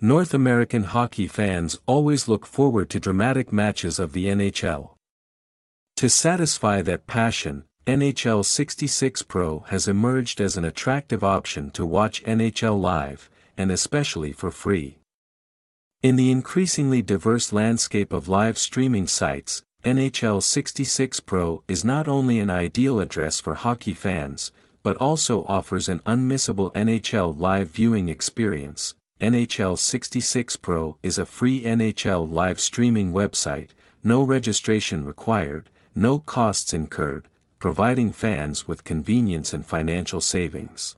North American hockey fans always look forward to dramatic matches of the NHL. To satisfy that passion, NHL 66 Pro has emerged as an attractive option to watch NHL live, and especially for free. In the increasingly diverse landscape of live streaming sites, NHL 66 Pro is not only an ideal address for hockey fans, but also offers an unmissable NHL live viewing experience. NHL 66 Pro is a free NHL live streaming website, no registration required, no costs incurred, providing fans with convenience and financial savings.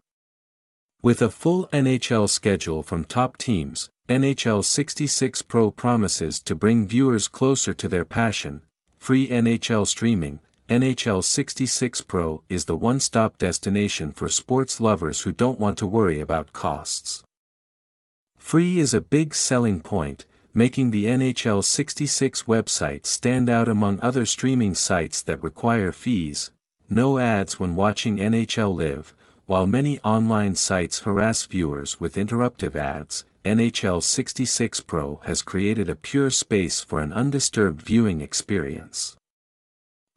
With a full NHL schedule from top teams, NHL 66 Pro promises to bring viewers closer to their passion, free NHL streaming, NHL 66 Pro is the one-stop destination for sports lovers who don't want to worry about costs. Free is a big selling point, making the NHL 66 website stand out among other streaming sites that require fees, no ads when watching NHL Live, while many online sites harass viewers with interruptive ads, NHL 66 Pro has created a pure space for an undisturbed viewing experience.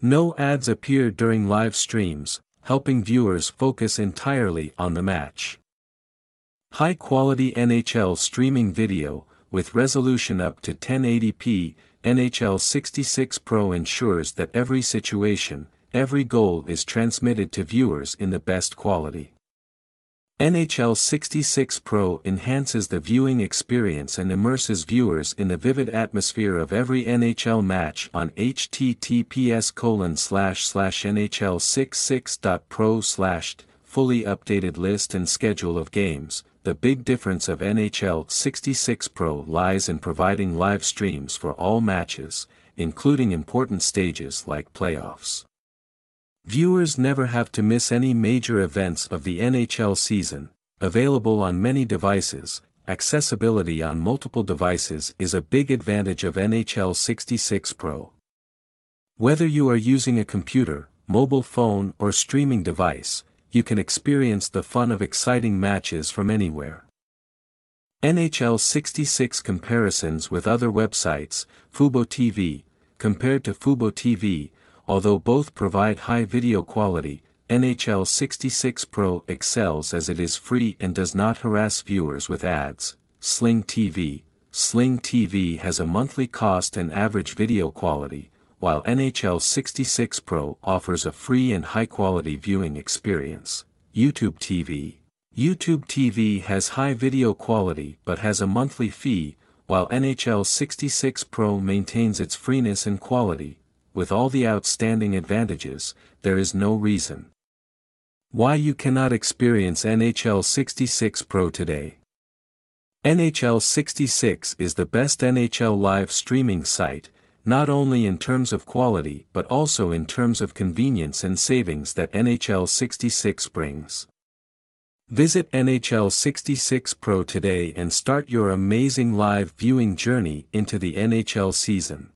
No ads appear during live streams, helping viewers focus entirely on the match. High-quality NHL streaming video, with resolution up to 1080p, NHL 66 Pro ensures that every situation, every goal is transmitted to viewers in the best quality. NHL 66 Pro enhances the viewing experience and immerses viewers in the vivid atmosphere of every NHL match on https colon slash slash nhl66.pro slash fully updated list and schedule of games. The big difference of NHL 66 Pro lies in providing live streams for all matches, including important stages like playoffs. Viewers never have to miss any major events of the NHL season, available on many devices, accessibility on multiple devices is a big advantage of NHL 66 Pro. Whether you are using a computer, mobile phone or streaming device, you can experience the fun of exciting matches from anywhere. NHL 66 comparisons with other websites, Fubo TV, compared to Fubo TV, although both provide high video quality, NHL 66 Pro excels as it is free and does not harass viewers with ads. Sling TV Sling TV has a monthly cost and average video quality, while NHL 66 Pro offers a free and high-quality viewing experience. YouTube TV YouTube TV has high video quality but has a monthly fee, while NHL 66 Pro maintains its freeness and quality, with all the outstanding advantages, there is no reason why you cannot experience NHL 66 Pro today. NHL 66 is the best NHL live streaming site, not only in terms of quality but also in terms of convenience and savings that NHL 66 brings. Visit NHL 66 Pro today and start your amazing live viewing journey into the NHL season.